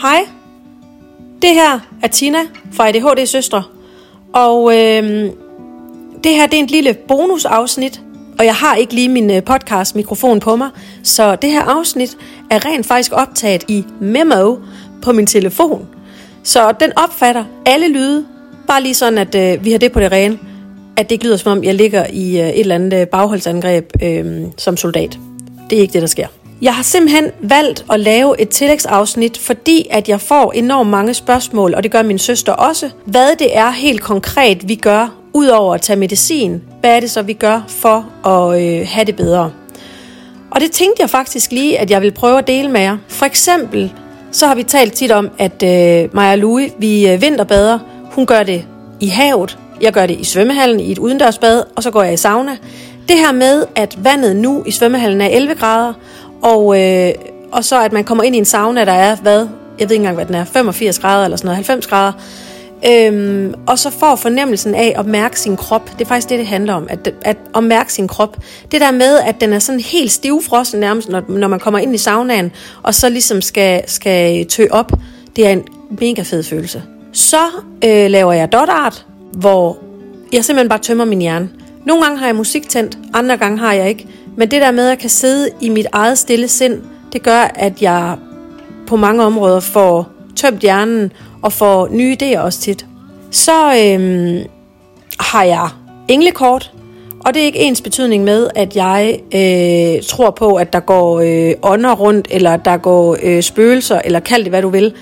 Hej, det her er Tina fra ADHD Søstre, og øhm, det her det er et lille bonusafsnit, og jeg har ikke lige min øh, podcast mikrofon på mig, så det her afsnit er rent faktisk optaget i memo på min telefon. Så den opfatter alle lyde, bare lige sådan, at øh, vi har det på det rene, at det ikke lyder som om, jeg ligger i øh, et eller andet øh, bagholdsangreb øh, som soldat. Det er ikke det, der sker. Jeg har simpelthen valgt at lave et tillægsafsnit, fordi at jeg får enormt mange spørgsmål, og det gør min søster også, hvad det er helt konkret, vi gør, udover at tage medicin. Hvad er det så, vi gør for at øh, have det bedre? Og det tænkte jeg faktisk lige, at jeg vil prøve at dele med jer. For eksempel, så har vi talt tit om, at øh, Maja Louis, vi øh, vinterbader. Hun gør det i havet. Jeg gør det i svømmehallen i et udendørsbad, og så går jeg i sauna. Det her med, at vandet nu i svømmehallen er 11 grader, og, øh, og så at man kommer ind i en sauna, der er, hvad, jeg ved ikke engang, hvad den er, 85 grader eller sådan noget, 90 grader, Øhm, og så får fornemmelsen af at mærke sin krop. Det er faktisk det, det handler om. At, at, at mærke sin krop. Det der med, at den er sådan helt stivfrossen nærmest, når, når man kommer ind i saunaen, og så ligesom skal, skal tø op. Det er en mega fed følelse. Så øh, laver jeg dot art, hvor jeg simpelthen bare tømmer min hjerne. Nogle gange har jeg musik tændt, andre gange har jeg ikke. Men det der med, at jeg kan sidde i mit eget stille sind, det gør, at jeg på mange områder får tømt hjernen og får nye idéer også tit. Så øhm, har jeg englekort, og det er ikke ens betydning med, at jeg øh, tror på, at der går øh, ånder rundt, eller der går øh, spøgelser, eller kald det hvad du vil.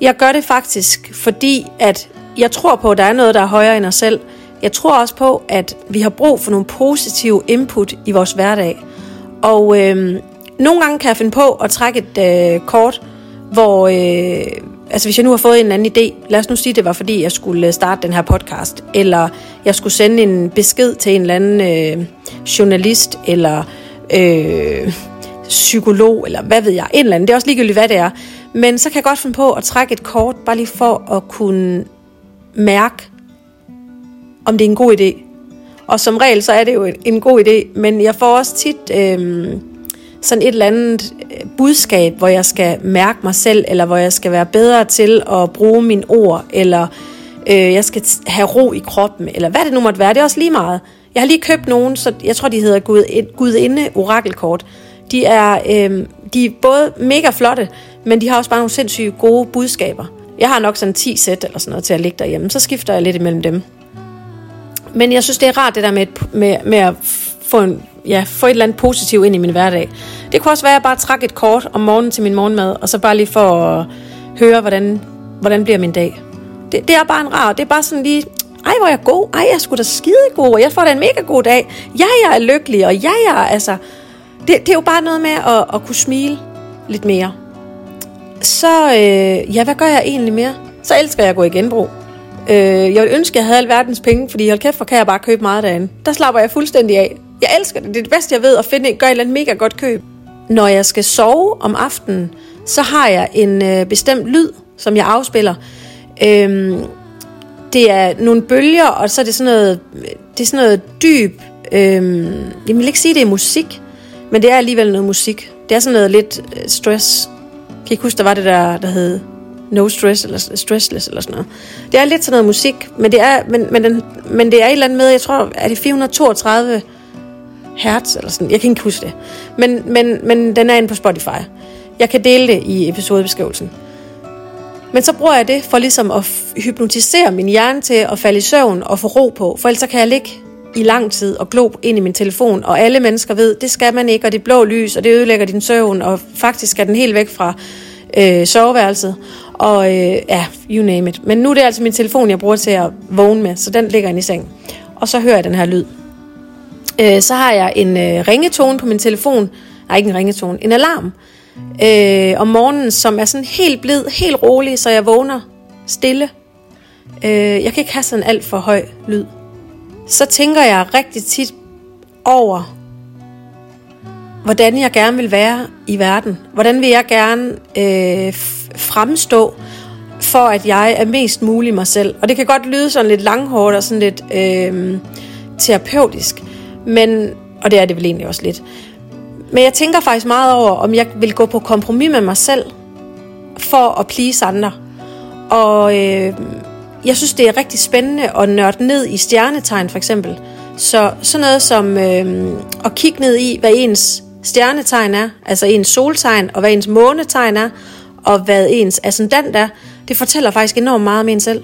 Jeg gør det faktisk, fordi at jeg tror på, at der er noget, der er højere end os selv. Jeg tror også på, at vi har brug for nogle positive input i vores hverdag. Og øh, nogle gange kan jeg finde på at trække et øh, kort, hvor... Øh, altså hvis jeg nu har fået en anden idé, lad os nu sige, det var fordi, jeg skulle øh, starte den her podcast, eller jeg skulle sende en besked til en eller anden øh, journalist, eller øh, psykolog, eller hvad ved jeg, en eller anden. Det er også ligegyldigt, hvad det er. Men så kan jeg godt finde på at trække et kort, bare lige for at kunne mærke, om det er en god idé. Og som regel, så er det jo en god idé, men jeg får også tit øh, sådan et eller andet øh, budskab, hvor jeg skal mærke mig selv, eller hvor jeg skal være bedre til at bruge mine ord, eller øh, jeg skal have ro i kroppen, eller hvad det nu måtte være. Det er også lige meget. Jeg har lige købt nogen, så jeg tror, de hedder Gud, Gudinde Orakelkort. De er, øh, de er både mega flotte, men de har også bare nogle sindssygt gode budskaber. Jeg har nok sådan 10 sæt eller sådan noget til at ligge derhjemme, så skifter jeg lidt imellem dem. Men jeg synes, det er rart det der med, med, med at få, en, ja, få et eller andet positivt ind i min hverdag. Det kunne også være, at jeg bare trække et kort om morgenen til min morgenmad, og så bare lige for at høre, hvordan, hvordan bliver min dag. Det, det er bare en rar, det er bare sådan lige, ej, hvor er jeg god, ej, jeg skulle da skide god, og jeg får da en mega god dag, ja, jeg er lykkelig, og ja, jeg er, altså, det, det er jo bare noget med at, at kunne smile lidt mere. Så, øh, ja, hvad gør jeg egentlig mere? Så elsker jeg at gå i genbrug. Øh, jeg ville ønske, at jeg havde alverdens penge, fordi hold kæft, for kan jeg bare købe meget derinde. Der slapper jeg fuldstændig af. Jeg elsker det. Det er det bedste, jeg ved, at finde, gøre et eller andet mega godt køb. Når jeg skal sove om aftenen, så har jeg en øh, bestemt lyd, som jeg afspiller. Øhm, det er nogle bølger, og så er det sådan noget, det er sådan noget dyb... Øhm, jeg vil ikke sige, det er musik, men det er alligevel noget musik. Det er sådan noget lidt øh, stress. Kan I ikke huske, der var det der, der hed No Stress, eller Stressless, eller sådan noget. Det er lidt sådan noget musik, men det er, men, men, den, men det er et eller andet med, jeg tror, er det 432 hertz, eller sådan, jeg kan ikke huske det. Men, men, men den er inde på Spotify. Jeg kan dele det i episodebeskrivelsen. Men så bruger jeg det for ligesom at hypnotisere min hjerne til at falde i søvn og få ro på, for ellers så kan jeg ligge i lang tid og glo ind i min telefon, og alle mennesker ved, det skal man ikke, og det blå lys, og det ødelægger din søvn, og faktisk skal den helt væk fra øh, soveværelset, og øh, ja, you name it. Men nu er det altså min telefon, jeg bruger til at vågne med, så den ligger inde i sengen. Og så hører jeg den her lyd. Øh, så har jeg en øh, ringetone på min telefon, nej ikke en ringetone, en alarm, øh, om morgenen, som er sådan helt blid, helt rolig, så jeg vågner stille. Øh, jeg kan ikke have sådan alt for høj lyd. Så tænker jeg rigtig tit over, hvordan jeg gerne vil være i verden. Hvordan vil jeg gerne øh, fremstå, for at jeg er mest mulig mig selv. Og det kan godt lyde sådan lidt langhårdt og sådan lidt øh, terapeutisk, men, og det er det vel egentlig også lidt. Men jeg tænker faktisk meget over, om jeg vil gå på kompromis med mig selv, for at please andre. Og øh, jeg synes, det er rigtig spændende at nørde ned i stjernetegn for eksempel. Så sådan noget som øh, at kigge ned i, hvad ens stjernetegn er, altså ens soltegn, og hvad ens månetegn er, og hvad ens ascendant er, det fortæller faktisk enormt meget om en selv.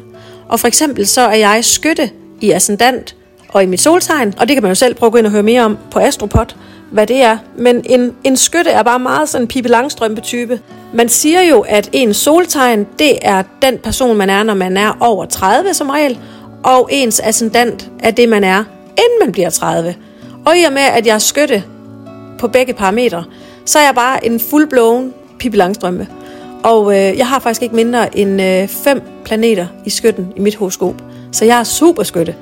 Og for eksempel så er jeg skytte i ascendant og i mit soltegn, og det kan man jo selv prøve at gå ind og høre mere om på Astropod, hvad det er. Men en, en skytte er bare meget sådan en Pippi Langstrømpe-type. Man siger jo, at ens soltegn, det er den person, man er, når man er over 30 som regel, og ens ascendant er det, man er, inden man bliver 30. Og i og med, at jeg er skytte på begge parametre, så er jeg bare en fullblown Pippi Langstrømpe. Og øh, jeg har faktisk ikke mindre end øh, fem planeter i skytten i mit horoskop. Så jeg er super skytte.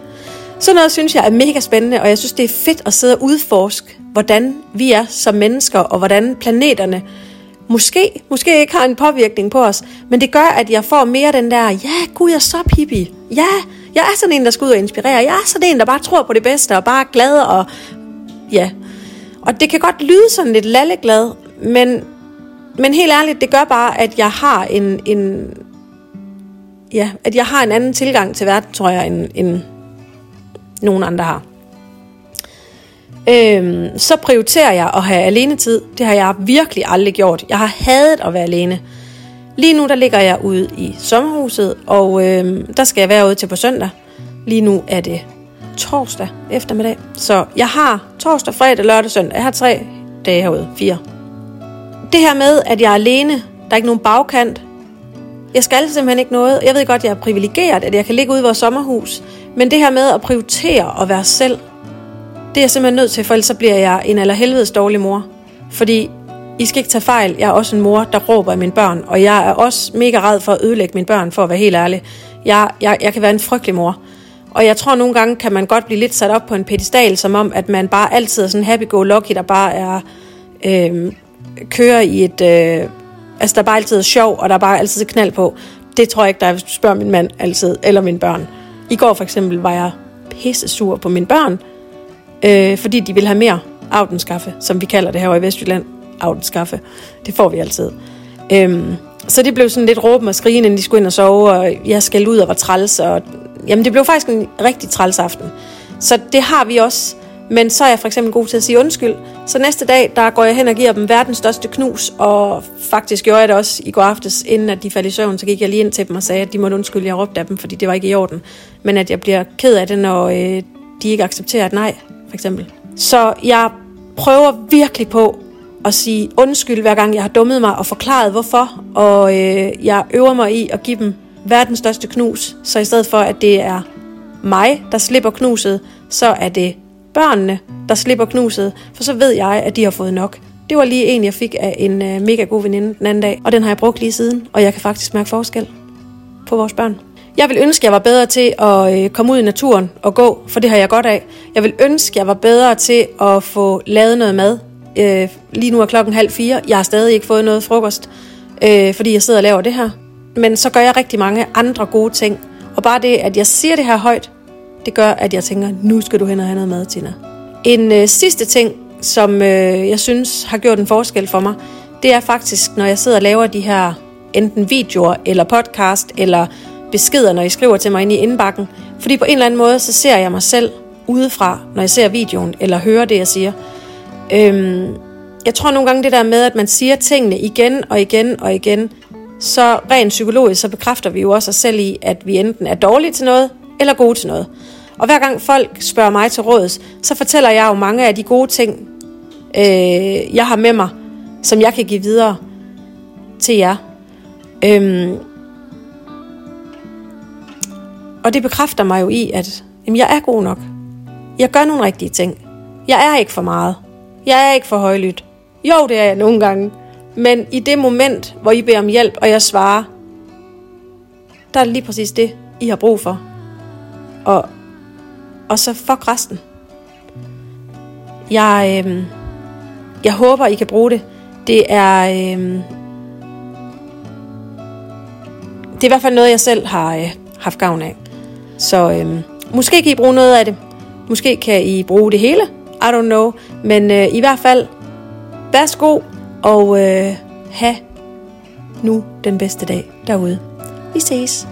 Sådan noget synes jeg er mega spændende, og jeg synes, det er fedt at sidde og udforske, hvordan vi er som mennesker, og hvordan planeterne måske, måske ikke har en påvirkning på os, men det gør, at jeg får mere den der, ja, gud, jeg er så pipi. Ja, jeg er sådan en, der skal ud og inspirere. Jeg er sådan en, der bare tror på det bedste, og bare er glad, og ja. Og det kan godt lyde sådan lidt lalleglad, men, men helt ærligt, det gør bare, at jeg har en, en, ja, at jeg har en anden tilgang til verden, tror jeg, end, end nogen andre har. Øhm, så prioriterer jeg at have alene tid. Det har jeg virkelig aldrig gjort. Jeg har hadet at være alene. Lige nu der ligger jeg ude i sommerhuset, og øhm, der skal jeg være ude til på søndag. Lige nu er det torsdag eftermiddag. Så jeg har torsdag, fredag, lørdag, søndag. Jeg har tre dage herude. Fire. Det her med, at jeg er alene, der er ikke nogen bagkant. Jeg skal simpelthen ikke noget. Jeg ved godt, jeg er privilegeret, at jeg kan ligge ude i vores sommerhus. Men det her med at prioritere at være selv, det er jeg simpelthen nødt til, for ellers så bliver jeg en allerhelvedes dårlig mor. Fordi I skal ikke tage fejl, jeg er også en mor, der råber af mine børn, og jeg er også mega ræd for at ødelægge mine børn, for at være helt ærlig. Jeg, jeg, jeg kan være en frygtelig mor. Og jeg tror nogle gange kan man godt blive lidt sat op på en pedestal, som om, at man bare altid er sådan happy-go-lucky, der bare er øh, kører i et... Øh, altså, der er bare altid sjov, og der er bare altid knald på. Det tror jeg ikke, der er, hvis du spørger min mand altid, eller mine børn. I går for eksempel var jeg pisse sur på mine børn, øh, fordi de ville have mere aftenskaffe, som vi kalder det her i Vestjylland. Aftenskaffe. Det får vi altid. Øhm, så det blev sådan lidt råben og skrigen, inden de skulle ind og sove, og jeg skal ud og var træls. Og, jamen, det blev faktisk en rigtig træls aften. Så det har vi også. Men så er jeg for eksempel god til at sige undskyld. Så næste dag, der går jeg hen og giver dem verdens største knus, og faktisk gjorde jeg det også i går aftes, inden at de faldt i søvn, så gik jeg lige ind til dem og sagde, at de måtte undskylde, jeg råbte af dem, fordi det var ikke i orden. Men at jeg bliver ked af det, når øh, de ikke accepterer et nej, for eksempel. Så jeg prøver virkelig på at sige undskyld, hver gang jeg har dummet mig og forklaret hvorfor, og øh, jeg øver mig i at give dem verdens største knus, så i stedet for, at det er mig, der slipper knuset, så er det børnene, der slipper knuset, for så ved jeg, at de har fået nok. Det var lige en, jeg fik af en øh, mega god veninde den anden dag, og den har jeg brugt lige siden, og jeg kan faktisk mærke forskel på vores børn. Jeg vil ønske, at jeg var bedre til at øh, komme ud i naturen og gå, for det har jeg godt af. Jeg vil ønske, at jeg var bedre til at få lavet noget mad. Øh, lige nu er klokken halv fire. Jeg har stadig ikke fået noget frokost, øh, fordi jeg sidder og laver det her. Men så gør jeg rigtig mange andre gode ting. Og bare det, at jeg siger det her højt, det gør, at jeg tænker, nu skal du hen og have noget mad, Tina. En øh, sidste ting, som øh, jeg synes har gjort en forskel for mig, det er faktisk, når jeg sidder og laver de her enten videoer, eller podcast, eller beskeder, når I skriver til mig ind i indbakken. Fordi på en eller anden måde, så ser jeg mig selv udefra, når jeg ser videoen, eller hører det, jeg siger. Øhm, jeg tror nogle gange det der med, at man siger tingene igen og igen og igen, så rent psykologisk, så bekræfter vi jo også os selv i, at vi enten er dårlige til noget, eller gode til noget. Og hver gang folk spørger mig til råds, så fortæller jeg jo mange af de gode ting, øh, jeg har med mig, som jeg kan give videre til jer. Øhm, og det bekræfter mig jo i, at jamen, jeg er god nok. Jeg gør nogle rigtige ting. Jeg er ikke for meget. Jeg er ikke for højlydt. Jo, det er jeg nogle gange. Men i det moment, hvor I beder om hjælp, og jeg svarer, der er det lige præcis det, I har brug for. Og, og så fuck resten. Jeg, øh, jeg håber, I kan bruge det. Det er, øh, det er i hvert fald noget, jeg selv har øh, haft gavn af. Så øh, måske kan I bruge noget af det. Måske kan I bruge det hele. I don't know. Men øh, i hvert fald, værsgo og øh, have nu den bedste dag derude. Vi ses.